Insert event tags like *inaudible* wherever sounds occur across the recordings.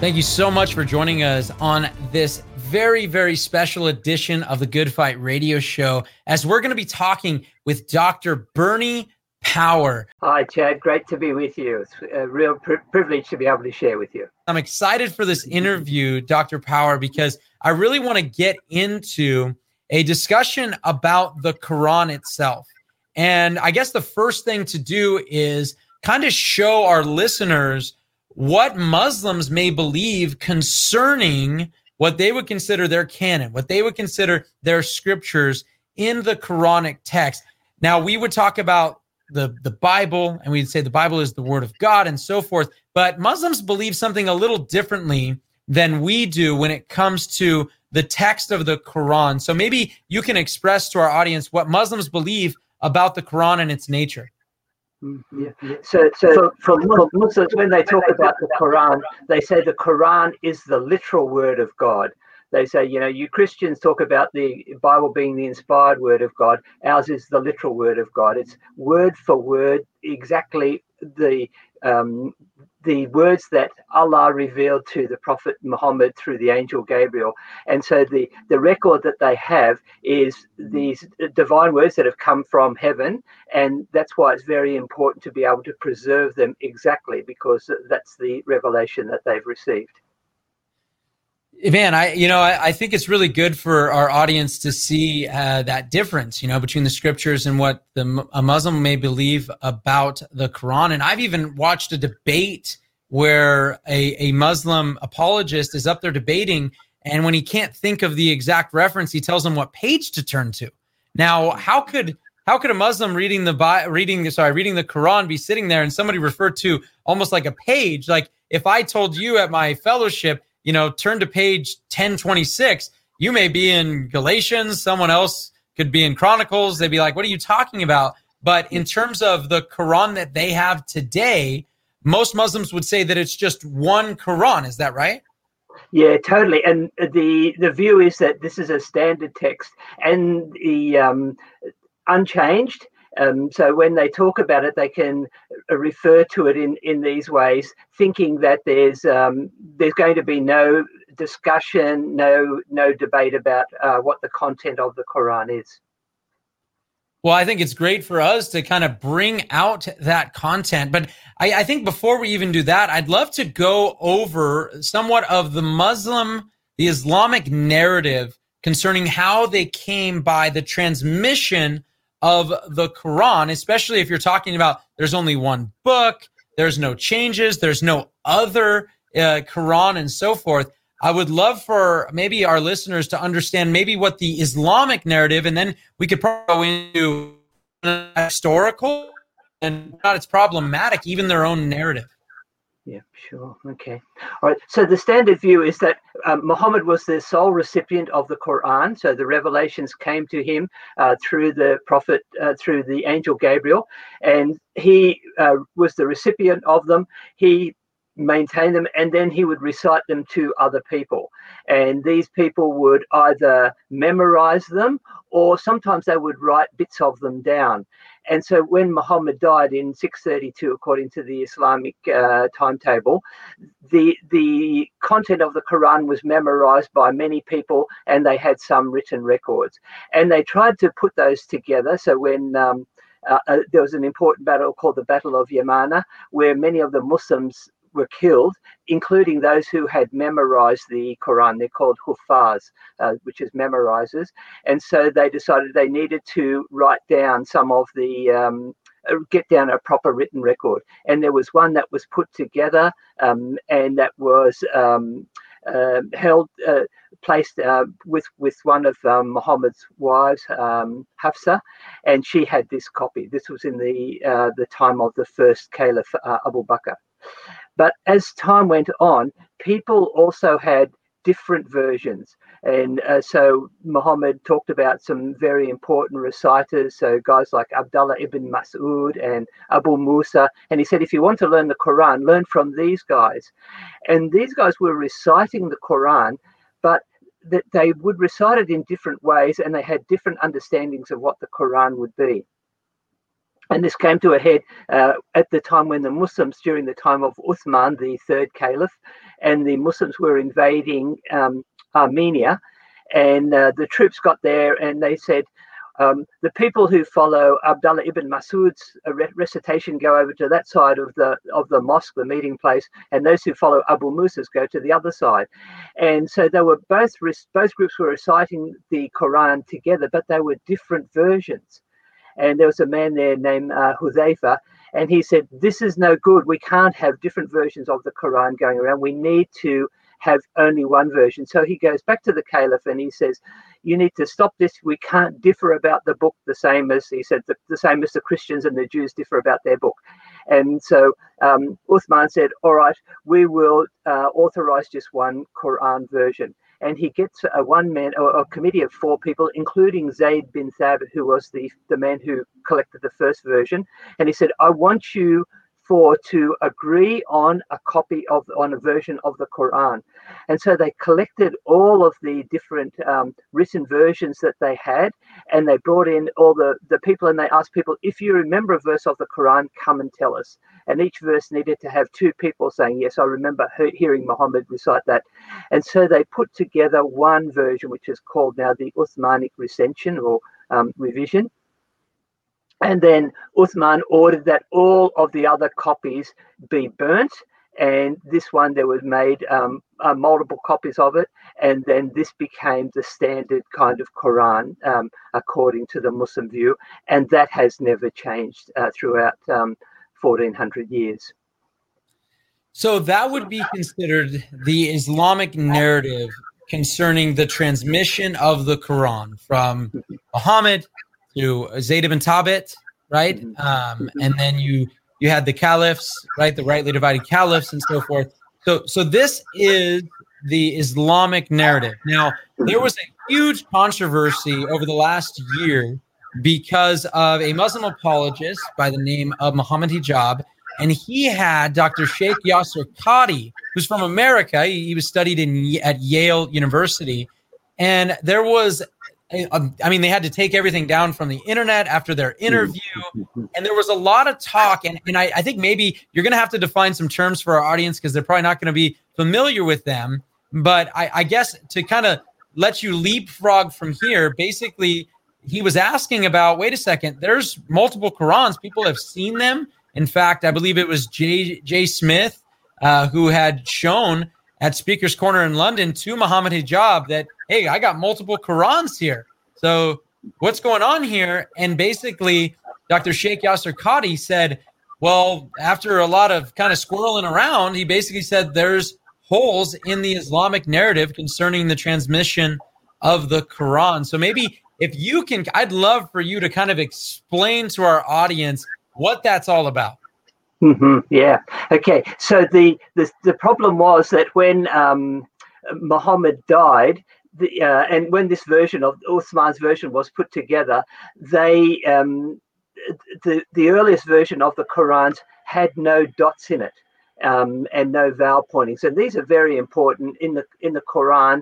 Thank you so much for joining us on this very, very special edition of the Good Fight Radio Show as we're going to be talking with Dr. Bernie Power. Hi, Chad. Great to be with you. It's a real pri- privilege to be able to share with you. I'm excited for this interview, Dr. Power, because I really want to get into a discussion about the Quran itself. And I guess the first thing to do is kind of show our listeners what Muslims may believe concerning what they would consider their canon, what they would consider their scriptures in the Quranic text. Now, we would talk about the, the Bible and we'd say the Bible is the word of God and so forth, but Muslims believe something a little differently than we do when it comes to the text of the Quran. So maybe you can express to our audience what Muslims believe about the Quran and its nature. Mm-hmm. Yeah. So, so for, for Muslims, when they talk about the Quran, they say the Quran is the literal word of God. They say, you know, you Christians talk about the Bible being the inspired word of God. Ours is the literal word of God. It's word for word, exactly the um, the words that Allah revealed to the Prophet Muhammad through the angel Gabriel. And so the, the record that they have is these divine words that have come from heaven. And that's why it's very important to be able to preserve them exactly because that's the revelation that they've received. Man, I you know I, I, think it's really good for our audience to see uh, that difference, you know, between the scriptures and what the a Muslim may believe about the Quran. And I've even watched a debate where a, a Muslim apologist is up there debating, and when he can't think of the exact reference, he tells them what page to turn to. Now, how could how could a Muslim reading the reading sorry reading the Quran be sitting there and somebody referred to almost like a page? Like if I told you at my fellowship you know, turn to page 1026. You may be in Galatians, someone else could be in Chronicles. They'd be like, what are you talking about? But in terms of the Quran that they have today, most Muslims would say that it's just one Quran. Is that right? Yeah, totally. And the the view is that this is a standard text and the um, unchanged um, so when they talk about it, they can refer to it in, in these ways, thinking that there's um, there's going to be no discussion, no no debate about uh, what the content of the Quran is. Well, I think it's great for us to kind of bring out that content. But I, I, think before we even do that, I'd love to go over somewhat of the Muslim, the Islamic narrative concerning how they came by the transmission of the Quran, especially if you're talking about there's only one book, there's no changes, there's no other uh, Quran, and so forth. I would love for maybe our listeners to understand maybe what the Islamic narrative, and then we could probably go into historical and not it's problematic, even their own narrative. Yeah, sure. Okay. All right. So the standard view is that um, Muhammad was the sole recipient of the Quran. So the revelations came to him uh, through the prophet, uh, through the angel Gabriel, and he uh, was the recipient of them. He maintain them and then he would recite them to other people. And these people would either memorize them or sometimes they would write bits of them down. And so when muhammad died in 632 according to the islamic uh, timetable the the content of the quran was memorized by many people and they had some written records. And they tried to put those together. So when um, uh, uh, there was an important battle called the Battle of Yamama, where many of the Muslims were killed, including those who had memorized the Quran. They're called huffaz, uh, which is memorizers. And so they decided they needed to write down some of the um, uh, get down a proper written record. And there was one that was put together, um, and that was um, uh, held, uh, placed uh, with with one of um, Muhammad's wives, um, Hafsa, and she had this copy. This was in the uh, the time of the first Caliph uh, Abu Bakr. But as time went on, people also had different versions. And uh, so Muhammad talked about some very important reciters, so guys like Abdullah ibn Mas'ud and Abu Musa. And he said, if you want to learn the Quran, learn from these guys. And these guys were reciting the Quran, but that they would recite it in different ways and they had different understandings of what the Quran would be. And this came to a head uh, at the time when the Muslims, during the time of Uthman, the third caliph, and the Muslims were invading um, Armenia. And uh, the troops got there and they said, um, the people who follow Abdullah ibn Masud's recitation go over to that side of the of the mosque, the meeting place, and those who follow Abu Musa's go to the other side. And so they were both both groups were reciting the Quran together, but they were different versions. And there was a man there named uh, Hudhaifa, and he said, "This is no good. We can't have different versions of the Quran going around. We need to." have only one version. So he goes back to the caliph and he says, You need to stop this. We can't differ about the book the same as he said, the, the same as the Christians and the Jews differ about their book. And so um, Uthman said, All right, we will uh, authorize just one Quran version. And he gets a one man or a committee of four people, including Zayd bin Thabit, who was the, the man who collected the first version. And he said, I want you for to agree on a copy of on a version of the Quran, and so they collected all of the different um, written versions that they had, and they brought in all the the people, and they asked people if you remember a verse of the Quran, come and tell us. And each verse needed to have two people saying yes, I remember hearing Muhammad recite that, and so they put together one version, which is called now the Uthmanic recension or um, revision and then Uthman ordered that all of the other copies be burnt. And this one, there was made um, uh, multiple copies of it. And then this became the standard kind of Quran um, according to the Muslim view. And that has never changed uh, throughout um, 1400 years. So that would be considered the Islamic narrative concerning the transmission of the Quran from Muhammad to Zayd ibn Thabit, right? Mm-hmm. Um, and then you you had the caliphs, right? The rightly divided caliphs and so forth. So so this is the Islamic narrative. Now there was a huge controversy over the last year because of a Muslim apologist by the name of Muhammad Hijab. And he had Dr. Sheikh Yasir Qadhi, who's from America. He, he was studied in at Yale University. And there was I mean, they had to take everything down from the internet after their interview. And there was a lot of talk. And, and I, I think maybe you're going to have to define some terms for our audience because they're probably not going to be familiar with them. But I, I guess to kind of let you leapfrog from here, basically, he was asking about wait a second, there's multiple Qurans. People have seen them. In fact, I believe it was Jay, Jay Smith uh, who had shown at Speaker's Corner in London to Muhammad Hijab that, hey, I got multiple Qurans here. So what's going on here? And basically, Dr. Sheikh Yasir Qadhi said, well, after a lot of kind of squirreling around, he basically said there's holes in the Islamic narrative concerning the transmission of the Quran. So maybe if you can, I'd love for you to kind of explain to our audience what that's all about. Mm-hmm, yeah. Okay. So the, the the problem was that when um, Muhammad died, the, uh, and when this version of Uthman's version was put together, they um, the the earliest version of the Quran had no dots in it um, and no vowel pointings, and these are very important in the in the Quran.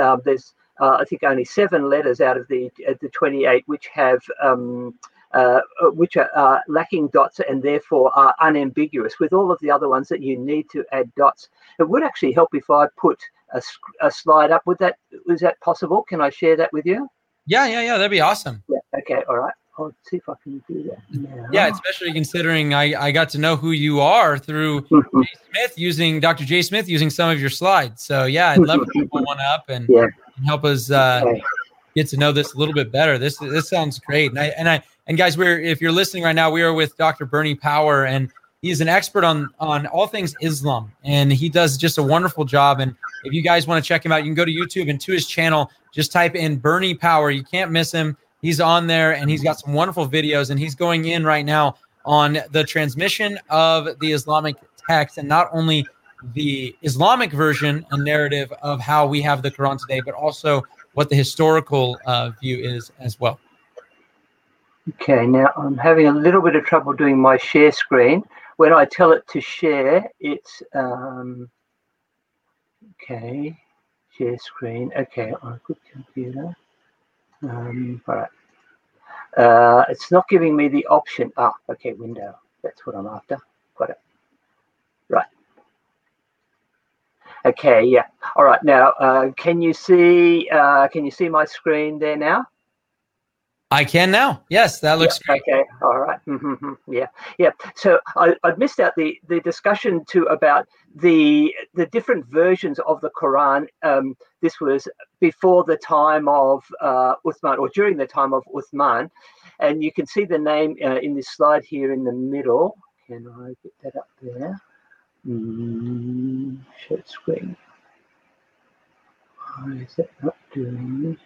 Uh, there's uh, I think only seven letters out of the the 28 which have um, uh, which are uh, lacking dots and therefore are unambiguous with all of the other ones that you need to add dots. It would actually help if I put a, a slide up. Would that is that possible? Can I share that with you? Yeah, yeah, yeah. That'd be awesome. Yeah. Okay. All right. I'll see if I can do that. Now. Yeah, especially considering I, I got to know who you are through *laughs* Jay Smith using Dr. Jay Smith using some of your slides. So yeah, I'd love to *laughs* pull one up and, yeah. and help us uh, okay. Get to know this a little bit better. This this sounds great. And I and I and guys, we're if you're listening right now, we are with Dr. Bernie Power, and he's an expert on on all things Islam, and he does just a wonderful job. And if you guys want to check him out, you can go to YouTube and to his channel. Just type in Bernie Power. You can't miss him. He's on there, and he's got some wonderful videos. And he's going in right now on the transmission of the Islamic text and not only the Islamic version and narrative of how we have the Quran today, but also what the historical uh, view is as well. Okay, now I'm having a little bit of trouble doing my share screen. When I tell it to share, it's um, okay, share screen. Okay, on a good computer. Um, all right. Uh, it's not giving me the option. Ah, okay, window. That's what I'm after. Got it. Right. Okay, yeah. All right. Now, uh, can you see? Uh, can you see my screen there now? I can now. Yes, that looks great. Okay. All right. *laughs* Yeah. Yeah. So I, I missed out the, the discussion too about the the different versions of the Quran. Um, this was before the time of uh, Uthman or during the time of Uthman, and you can see the name uh, in this slide here in the middle. Can I get that up there? Mm, share screen. Why is it not doing?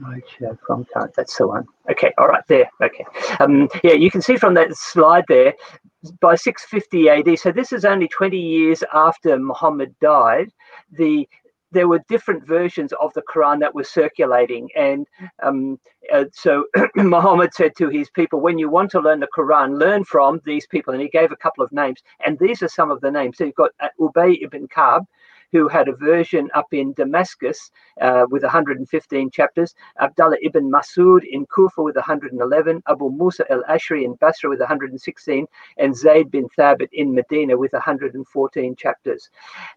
slideshow from current. That's the one. Okay, all right, there. Okay. Um, yeah, you can see from that slide there, by 650 AD, so this is only 20 years after Muhammad died, the there were different versions of the Quran that were circulating. And um, uh, so *clears throat* Muhammad said to his people, when you want to learn the Quran, learn from these people. And he gave a couple of names. And these are some of the names. So you've got uh, Ubay ibn Ka'b, who had a version up in Damascus uh, with 115 chapters, Abdullah ibn Masud in Kufa with 111, Abu Musa al Ashri in Basra with 116, and Zayd bin Thabit in Medina with 114 chapters.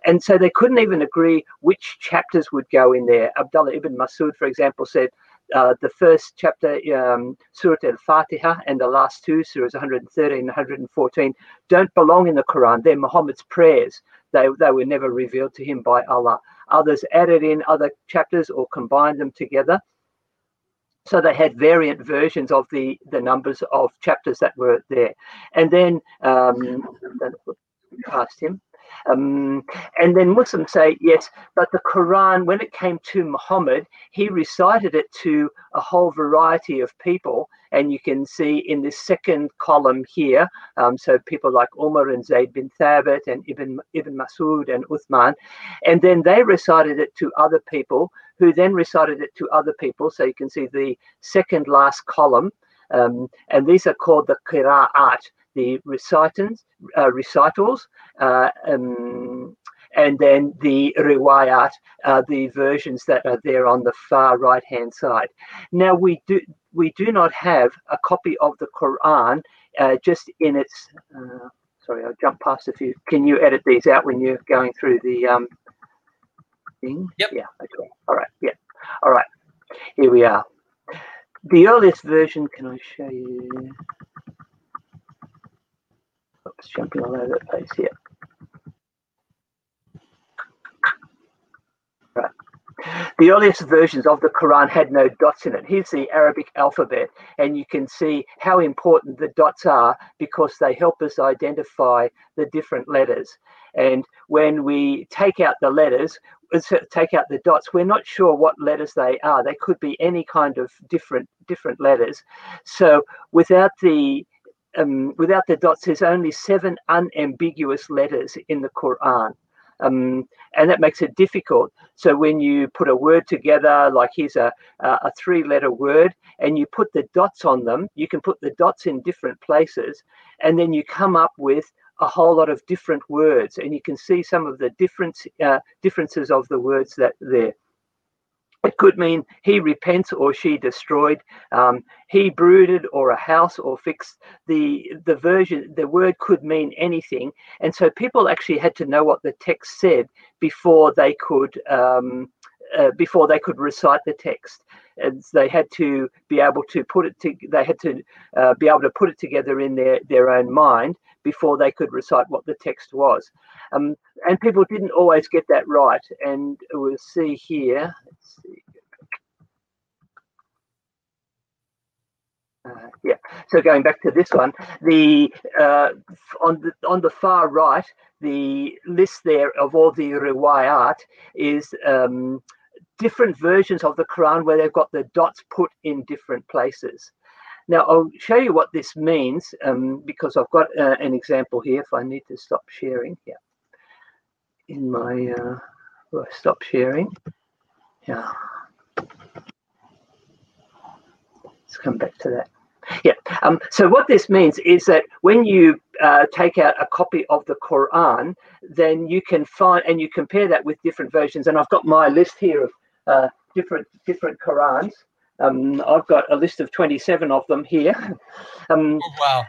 And so they couldn't even agree which chapters would go in there. Abdullah ibn Masud, for example, said, uh, the first chapter, um, Surah Al Fatiha, and the last two, Surahs 113 and 114, don't belong in the Quran. They're Muhammad's prayers. They, they were never revealed to him by Allah. Others added in other chapters or combined them together. So they had variant versions of the, the numbers of chapters that were there. And then, um, past him. Um, and then Muslims say, yes, but the Quran, when it came to Muhammad, he recited it to a whole variety of people. And you can see in this second column here, um, so people like Umar and Zayd bin Thabit and Ibn, Ibn Masud and Uthman. And then they recited it to other people who then recited it to other people. So you can see the second last column. Um, and these are called the qira'at the recitants, uh, recitals, uh, um, and then the riwayat, uh, the versions that are there on the far right hand side. Now we do we do not have a copy of the Quran uh, just in its. Uh, sorry, I'll jump past a few. Can you edit these out when you're going through the um, thing? Yep. Yeah. Okay. All right. Yeah. All right. Here we are. The earliest version. Can I show you? Oops, jumping all over the place here. Right. The earliest versions of the Quran had no dots in it. Here's the Arabic alphabet, and you can see how important the dots are because they help us identify the different letters. And when we take out the letters, uh, take out the dots, we're not sure what letters they are. They could be any kind of different different letters. So without the um, without the dots, there's only seven unambiguous letters in the Quran. Um, and that makes it difficult. So when you put a word together, like here's a, a three letter word, and you put the dots on them, you can put the dots in different places, and then you come up with a whole lot of different words, and you can see some of the difference, uh, differences of the words that there. It could mean he repents or she destroyed. Um, he brooded or a house or fixed. The the version the word could mean anything, and so people actually had to know what the text said before they could um, uh, before they could recite the text. And they had to be able to put it to, they had to uh, be able to put it together in their, their own mind before they could recite what the text was. Um, and people didn't always get that right. And we'll see here. See. Uh, yeah. So going back to this one, the uh, on the on the far right, the list there of all the riwayat is um, different versions of the Quran where they've got the dots put in different places. now I'll show you what this means um, because I've got uh, an example here. If I need to stop sharing, yeah, in my uh, well, stop sharing, yeah. Let's come back to that. Yeah. Um, so what this means is that when you uh, take out a copy of the Quran, then you can find and you compare that with different versions. And I've got my list here of uh, different different Qurans. Um, I've got a list of 27 of them here. *laughs* um, oh, wow.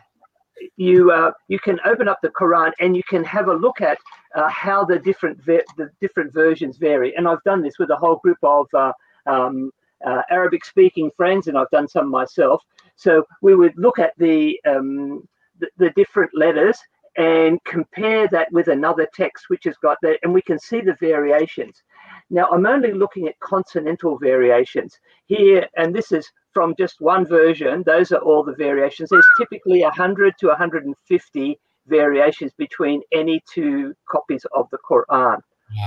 You uh, you can open up the Quran and you can have a look at uh, how the different the different versions vary. And I've done this with a whole group of uh, um, uh, Arabic speaking friends, and I've done some myself. So we would look at the, um, the, the different letters and compare that with another text which has got that, and we can see the variations. Now, I'm only looking at consonantal variations here, and this is from just one version. Those are all the variations. There's typically 100 to 150 variations between any two copies of the Quran.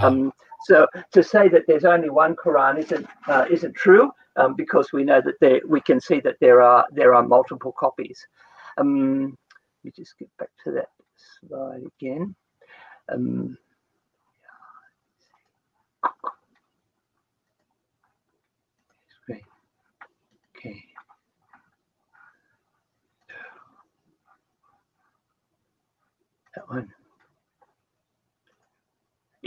Um, so to say that there's only one Quran isn't uh, isn't true um, because we know that there we can see that there are there are multiple copies. Um, let me just get back to that slide again. Um, okay. That one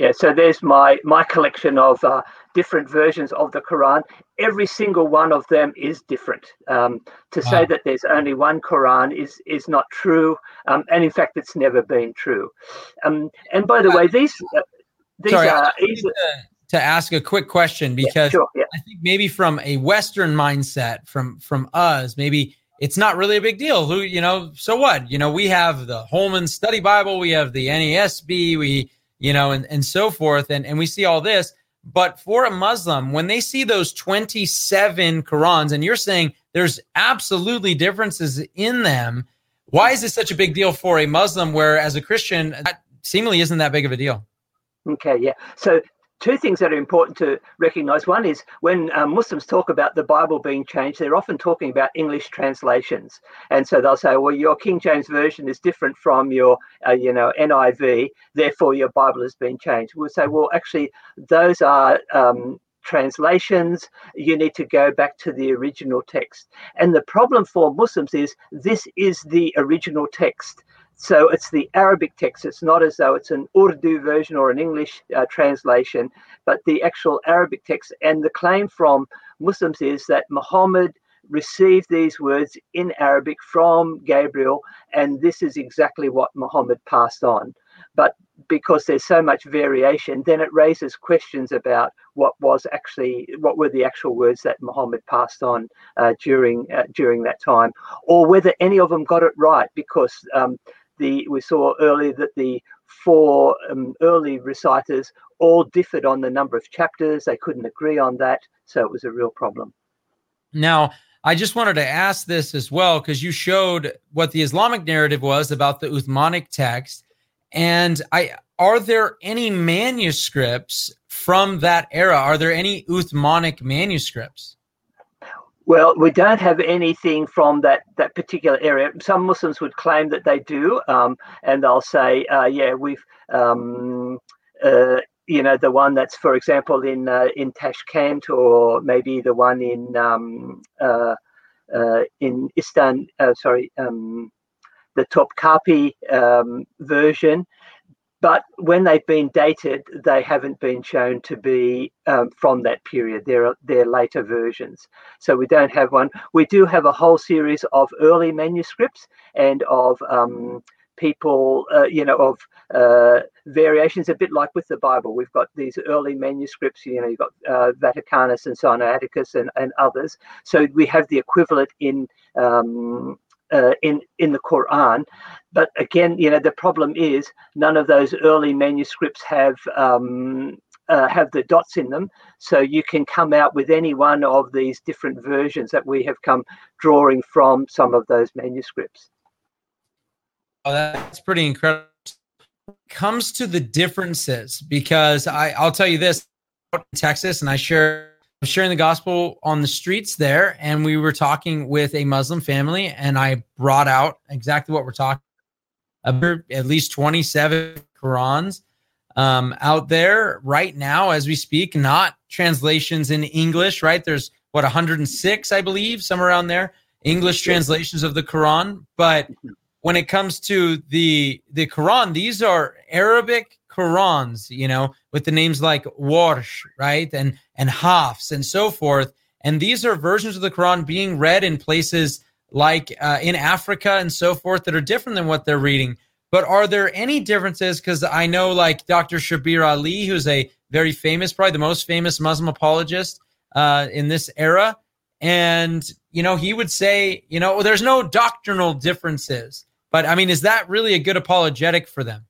yeah so there's my my collection of uh, different versions of the quran. Every single one of them is different. Um, to wow. say that there's only one quran is is not true um, and in fact it's never been true. Um, and by the way these uh, these Sorry, are easy to, to, ask a quick question because yeah, sure, yeah. i think maybe from a western mindset from from us maybe it's not really a big deal. Who you know so what? You know we have the holman study bible we have the nasb we you know, and, and so forth. And, and we see all this. But for a Muslim, when they see those 27 Qurans, and you're saying there's absolutely differences in them, why is this such a big deal for a Muslim, where as a Christian, that seemingly isn't that big of a deal? Okay, yeah. So two things that are important to recognize. One is when um, Muslims talk about the Bible being changed, they're often talking about English translations, and so they'll say, "Well, your King James version is different from your, uh, you know, NIV, therefore your Bible has been changed." We'll say, "Well, actually, those are." Um, translations you need to go back to the original text and the problem for muslims is this is the original text so it's the Arabic text. It's not as though it's an Urdu version or an English uh, translation, but the actual Arabic text. And the claim from Muslims is that Muhammad received these words in Arabic from Gabriel, and this is exactly what Muhammad passed on. But because there's so much variation, then it raises questions about what was actually what were the actual words that Muhammad passed on uh, during uh, during that time, or whether any of them got it right, because um, the we saw earlier that the four um, early reciters all differed on the number of chapters. They couldn't agree on that, so it was a real problem. Now, I just wanted to ask this as well because you showed what the Islamic narrative was about the Uthmanic text, and I are there any manuscripts from that era? Are there any Uthmanic manuscripts? Well, we don't have anything from that, that particular area. Some Muslims would claim that they do, um, and they'll say, uh, "Yeah, we've." Um, uh, you know the one that's, for example, in uh, in Tashkent, or maybe the one in um, uh, uh, in Istan. Uh, sorry, um, the Topkapi um, version but when they've been dated, they haven't been shown to be um, from that period. They're, they're later versions. So we don't have one. We do have a whole series of early manuscripts and of um, people, uh, you know, of uh, variations, a bit like with the Bible. We've got these early manuscripts, you know, you've got uh, Vaticanus and Sinaiticus and, and others. So we have the equivalent in um, uh, in in the Quran. But again, you know, the problem is none of those early manuscripts have um, uh, have the dots in them, so you can come out with any one of these different versions that we have come drawing from some of those manuscripts. Oh, that's pretty incredible. Comes to the differences because I, I'll tell you this: Texas, and I share sharing the gospel on the streets there, and we were talking with a Muslim family, and I brought out exactly what we're talking about at least 27 Qurans um, out there right now as we speak, not translations in English, right? There's what 106, I believe, somewhere around there, English translations of the Quran. But when it comes to the the Quran, these are Arabic Qurans, you know, with the names like Warsh, right? And and Hafs and so forth. And these are versions of the Quran being read in places like uh, in Africa and so forth that are different than what they're reading. But are there any differences? Because I know, like Dr. Shabir Ali, who's a very famous, probably the most famous Muslim apologist uh, in this era, and you know, he would say, you know, well, there's no doctrinal differences. But I mean, is that really a good apologetic for them?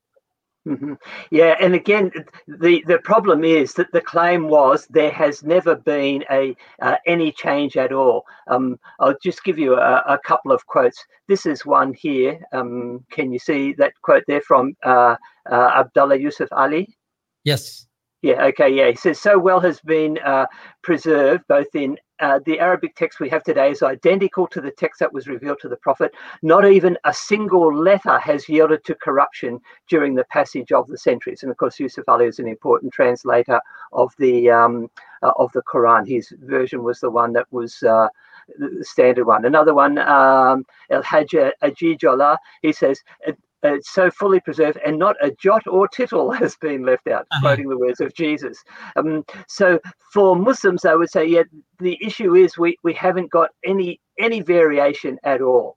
Mm-hmm. Yeah, and again, the the problem is that the claim was there has never been a uh, any change at all. Um, I'll just give you a, a, couple of quotes. This is one here. Um, can you see that quote there from uh, uh, Abdullah Yusuf Ali? Yes. Yeah. Okay. Yeah. He says so well has been uh, preserved both in uh, the Arabic text we have today is identical to the text that was revealed to the Prophet. Not even a single letter has yielded to corruption during the passage of the centuries. And of course, Yusuf Ali is an important translator of the um, uh, of the Quran. His version was the one that was. Uh, the standard one. Another one, um, El Hajj Ajijola, he says, it's so fully preserved and not a jot or tittle *laughs* has been left out, uh-huh. quoting the words of Jesus. Um, so for Muslims, I would say, yeah, the issue is we, we haven't got any any variation at all.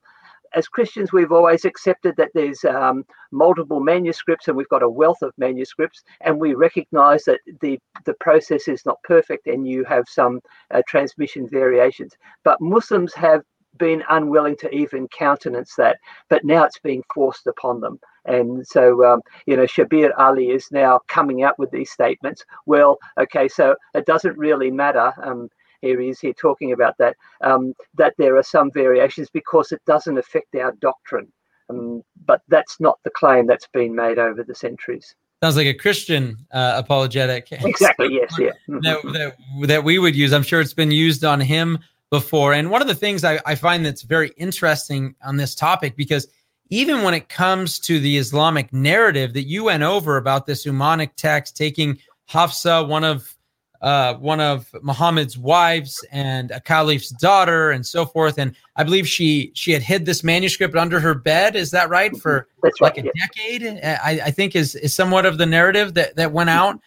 As Christians, we've always accepted that there's um, multiple manuscripts and we've got a wealth of manuscripts, and we recognize that the, the process is not perfect and you have some uh, transmission variations. But Muslims have been unwilling to even countenance that, but now it's being forced upon them. And so, um, you know, Shabir Ali is now coming out with these statements. Well, okay, so it doesn't really matter. Um, here he is here talking about that, um, that there are some variations because it doesn't affect our doctrine. Um, but that's not the claim that's been made over the centuries. Sounds like a Christian uh, apologetic. Exactly. yes. Yeah. *laughs* that, that, that we would use. I'm sure it's been used on him before. And one of the things I, I find that's very interesting on this topic, because even when it comes to the Islamic narrative that you went over about this Uthmanic text taking Hafsa, one of uh, one of Muhammad's wives and a caliph's daughter, and so forth. And I believe she she had hid this manuscript under her bed. Is that right? For *laughs* That's like right, a yeah. decade, I, I think is is somewhat of the narrative that that went out.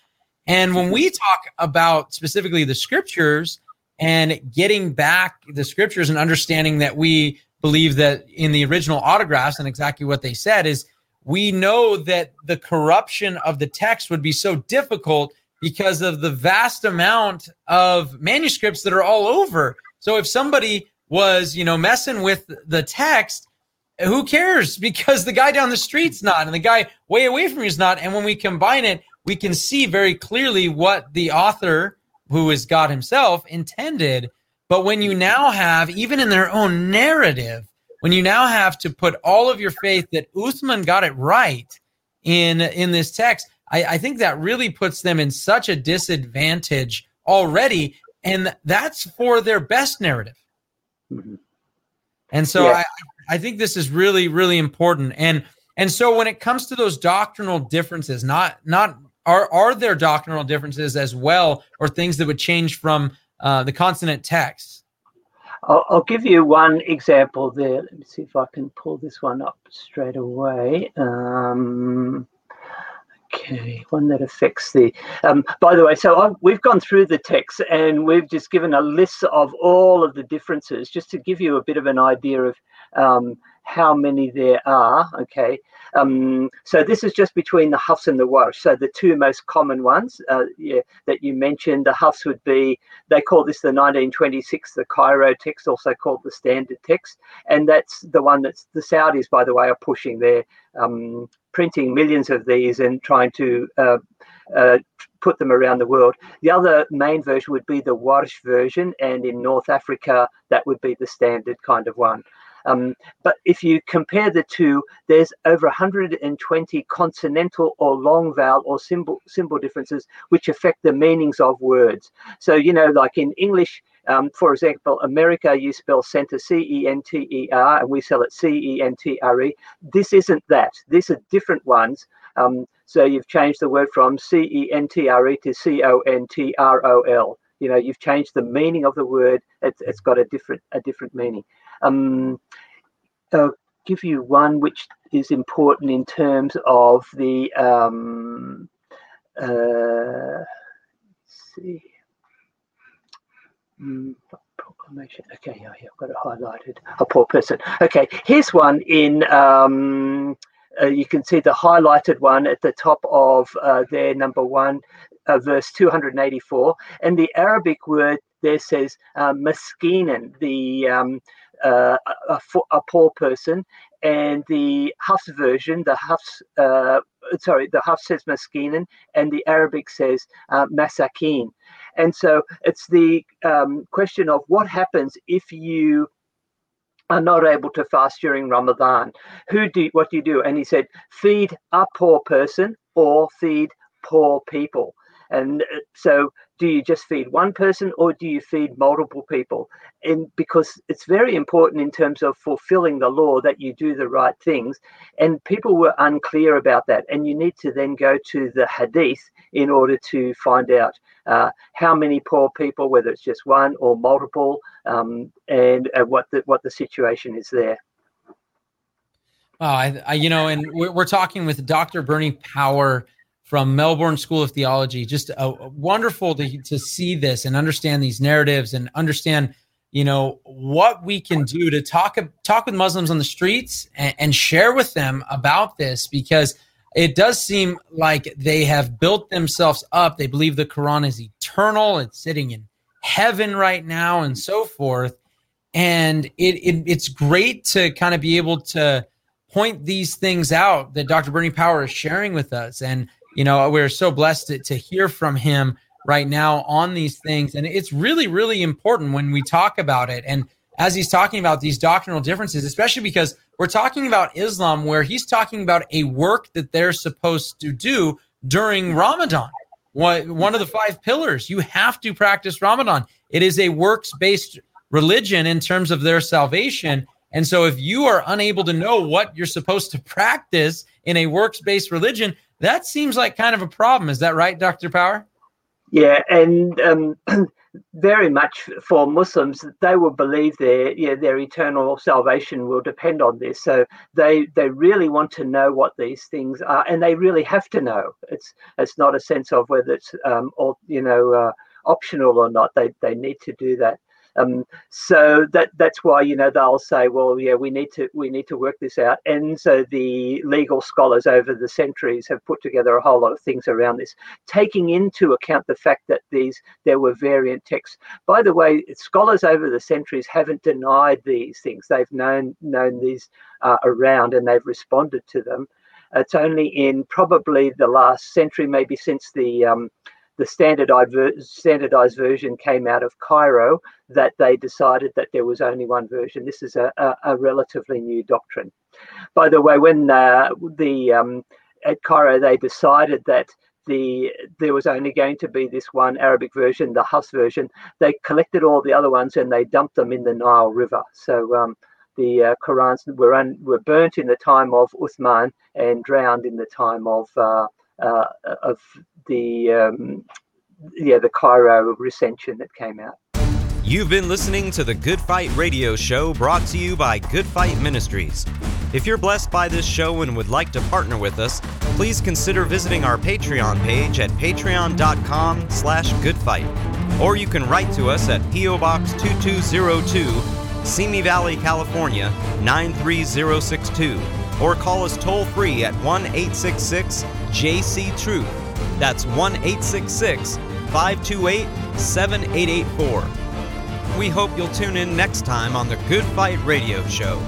And when we talk about specifically the scriptures, and getting back the scriptures and understanding that we believe that in the original autographs and exactly what they said is we know that the corruption of the text would be so difficult because of the vast amount of manuscripts that are all over. So if somebody was, you know, messing with the text, who cares? *laughs* Because the guy down the street's not, and the guy way away from you is not. And when we combine it, we can see very clearly what the author who is God himself, intended. But when you now have, even in their own narrative, when you now have to put all of your faith that Uthman got it right in in this text, I, I think that really puts them in such a disadvantage already, and that's for their best narrative. Mm-hmm. And so yeah. I, I think this is really, really important. And and so when it comes to those doctrinal differences, not not are are there doctrinal differences as well, or things that would change from uh, the consonant text? I'll, I'll, give you one example there. Let me see if I can pull this one up straight away. Um, okay, one that affects the. Um, by the way, so I've, we've gone through the text and we've just given a list of all of the differences, just to give you a bit of an idea of um, how many there are. Okay, um, so this is just between the Hafs and the Warsh. So the two most common ones uh, yeah, that you mentioned, the Hafs would be, they call this the 1926, the Cairo text, also called the standard text. And that's the one that the Saudis, by the way, are pushing. They're um, printing millions of these and trying to uh, uh, put them around the world. The other main version would be the Warsh version, and in North Africa, that would be the standard kind of one. Um, but if you compare the two, there's over 120 consonantal or long vowel or symbol symbol differences which affect the meanings of words. So you know, like in English, um, for example, America, you spell center C E N T E R, and we spell it C E N T R E. This isn't that. These are different ones. Um, so you've changed the word from C E N T R E to C O N T R O L. You know, you've changed the meaning of the word. It's, it's got a different a different meaning. Um, I'll give you one which is important in terms of the. Um, uh, see. Mm, proclamation. Okay, yeah, yeah, I've got it highlighted. A poor person. Okay, here's one in. Um, uh, you can see the highlighted one at the top of uh, their number one, uh, verse 284. And the Arabic word there says uh, maskinen, the um, uh, a, a, poor person, and the Hafs version, the Hafs, uh, sorry, the Hafs says maskinen, and the Arabic says uh, masakin. And so it's the um, question of what happens if you are not able to fast during Ramadan. Who do what do you do? And he said, feed a poor person or feed poor people. And uh, so, do you just feed one person or do you feed multiple people? And because it's very important in terms of fulfilling the law that you do the right things. And people were unclear about that. And you need to then go to the hadith in order to find out uh, how many poor people, whether it's just one or multiple, um, and uh, what the what the situation is there. Oh, I, I, you know, and we're, we're talking with Dr. Bernie Power from Melbourne School of Theology. Just a, a wonderful to, to see this and understand these narratives and understand, you know, what we can do to talk talk with Muslims on the streets and, and share with them about this because it does seem like they have built themselves up. They believe the Quran is eternal, it's sitting in heaven right now, and so forth. And it, it it's great to kind of be able to point these things out that Dr. Bernie Power is sharing with us. And, you know, we're so blessed to, to hear from him right now on these things. And it's really, really important when we talk about it. And as he's talking about these doctrinal differences, especially because we're talking about Islam, where he's talking about a work that they're supposed to do during Ramadan. One of the five pillars, you have to practice Ramadan. It is a works based religion in terms of their salvation. And so, if you are unable to know what you're supposed to practice in a works based religion, that seems like kind of a problem. Is that right, Dr. Power? Yeah, and um, *clears throat* very much for Muslims, they will believe their yeah, their eternal salvation will depend on this. So they they really want to know what these things are, and they really have to know. It's it's not a sense of whether it's um, or you know uh, optional or not. They they need to do that. Um, so that that's why you know they'll say, well, yeah, we need to we need to work this out. And so the legal scholars over the centuries have put together a whole lot of things around this, taking into account the fact that these there were variant texts. By the way, scholars over the centuries haven't denied these things. They've known known these uh, around and they've responded to them. It's only in probably the last century, maybe since the um, the standardized, version came out of Cairo, that they decided that there was only one version. This is a, a, a relatively new doctrine. By the way, when uh, the um, at Cairo they decided that the there was only going to be this one Arabic version, the Hafs version, they collected all the other ones and they dumped them in the Nile River. So um, the uh, Qurans were un, were burnt in the time of Uthman and drowned in the time of uh, uh, of the um, yeah the Cairo recension that came out. You've been listening to the Good Fight Radio Show brought to you by Good Fight Ministries. If you're blessed by this show and would like to partner with us, please consider visiting our Patreon page at patreon.com slash goodfight. Or you can write to us at P.O. Box 2202, Simi Valley, California 93062. Or call us toll free at 1 866 JC Truth. That's 1 866 528 7884. We hope you'll tune in next time on the Good Fight Radio Show.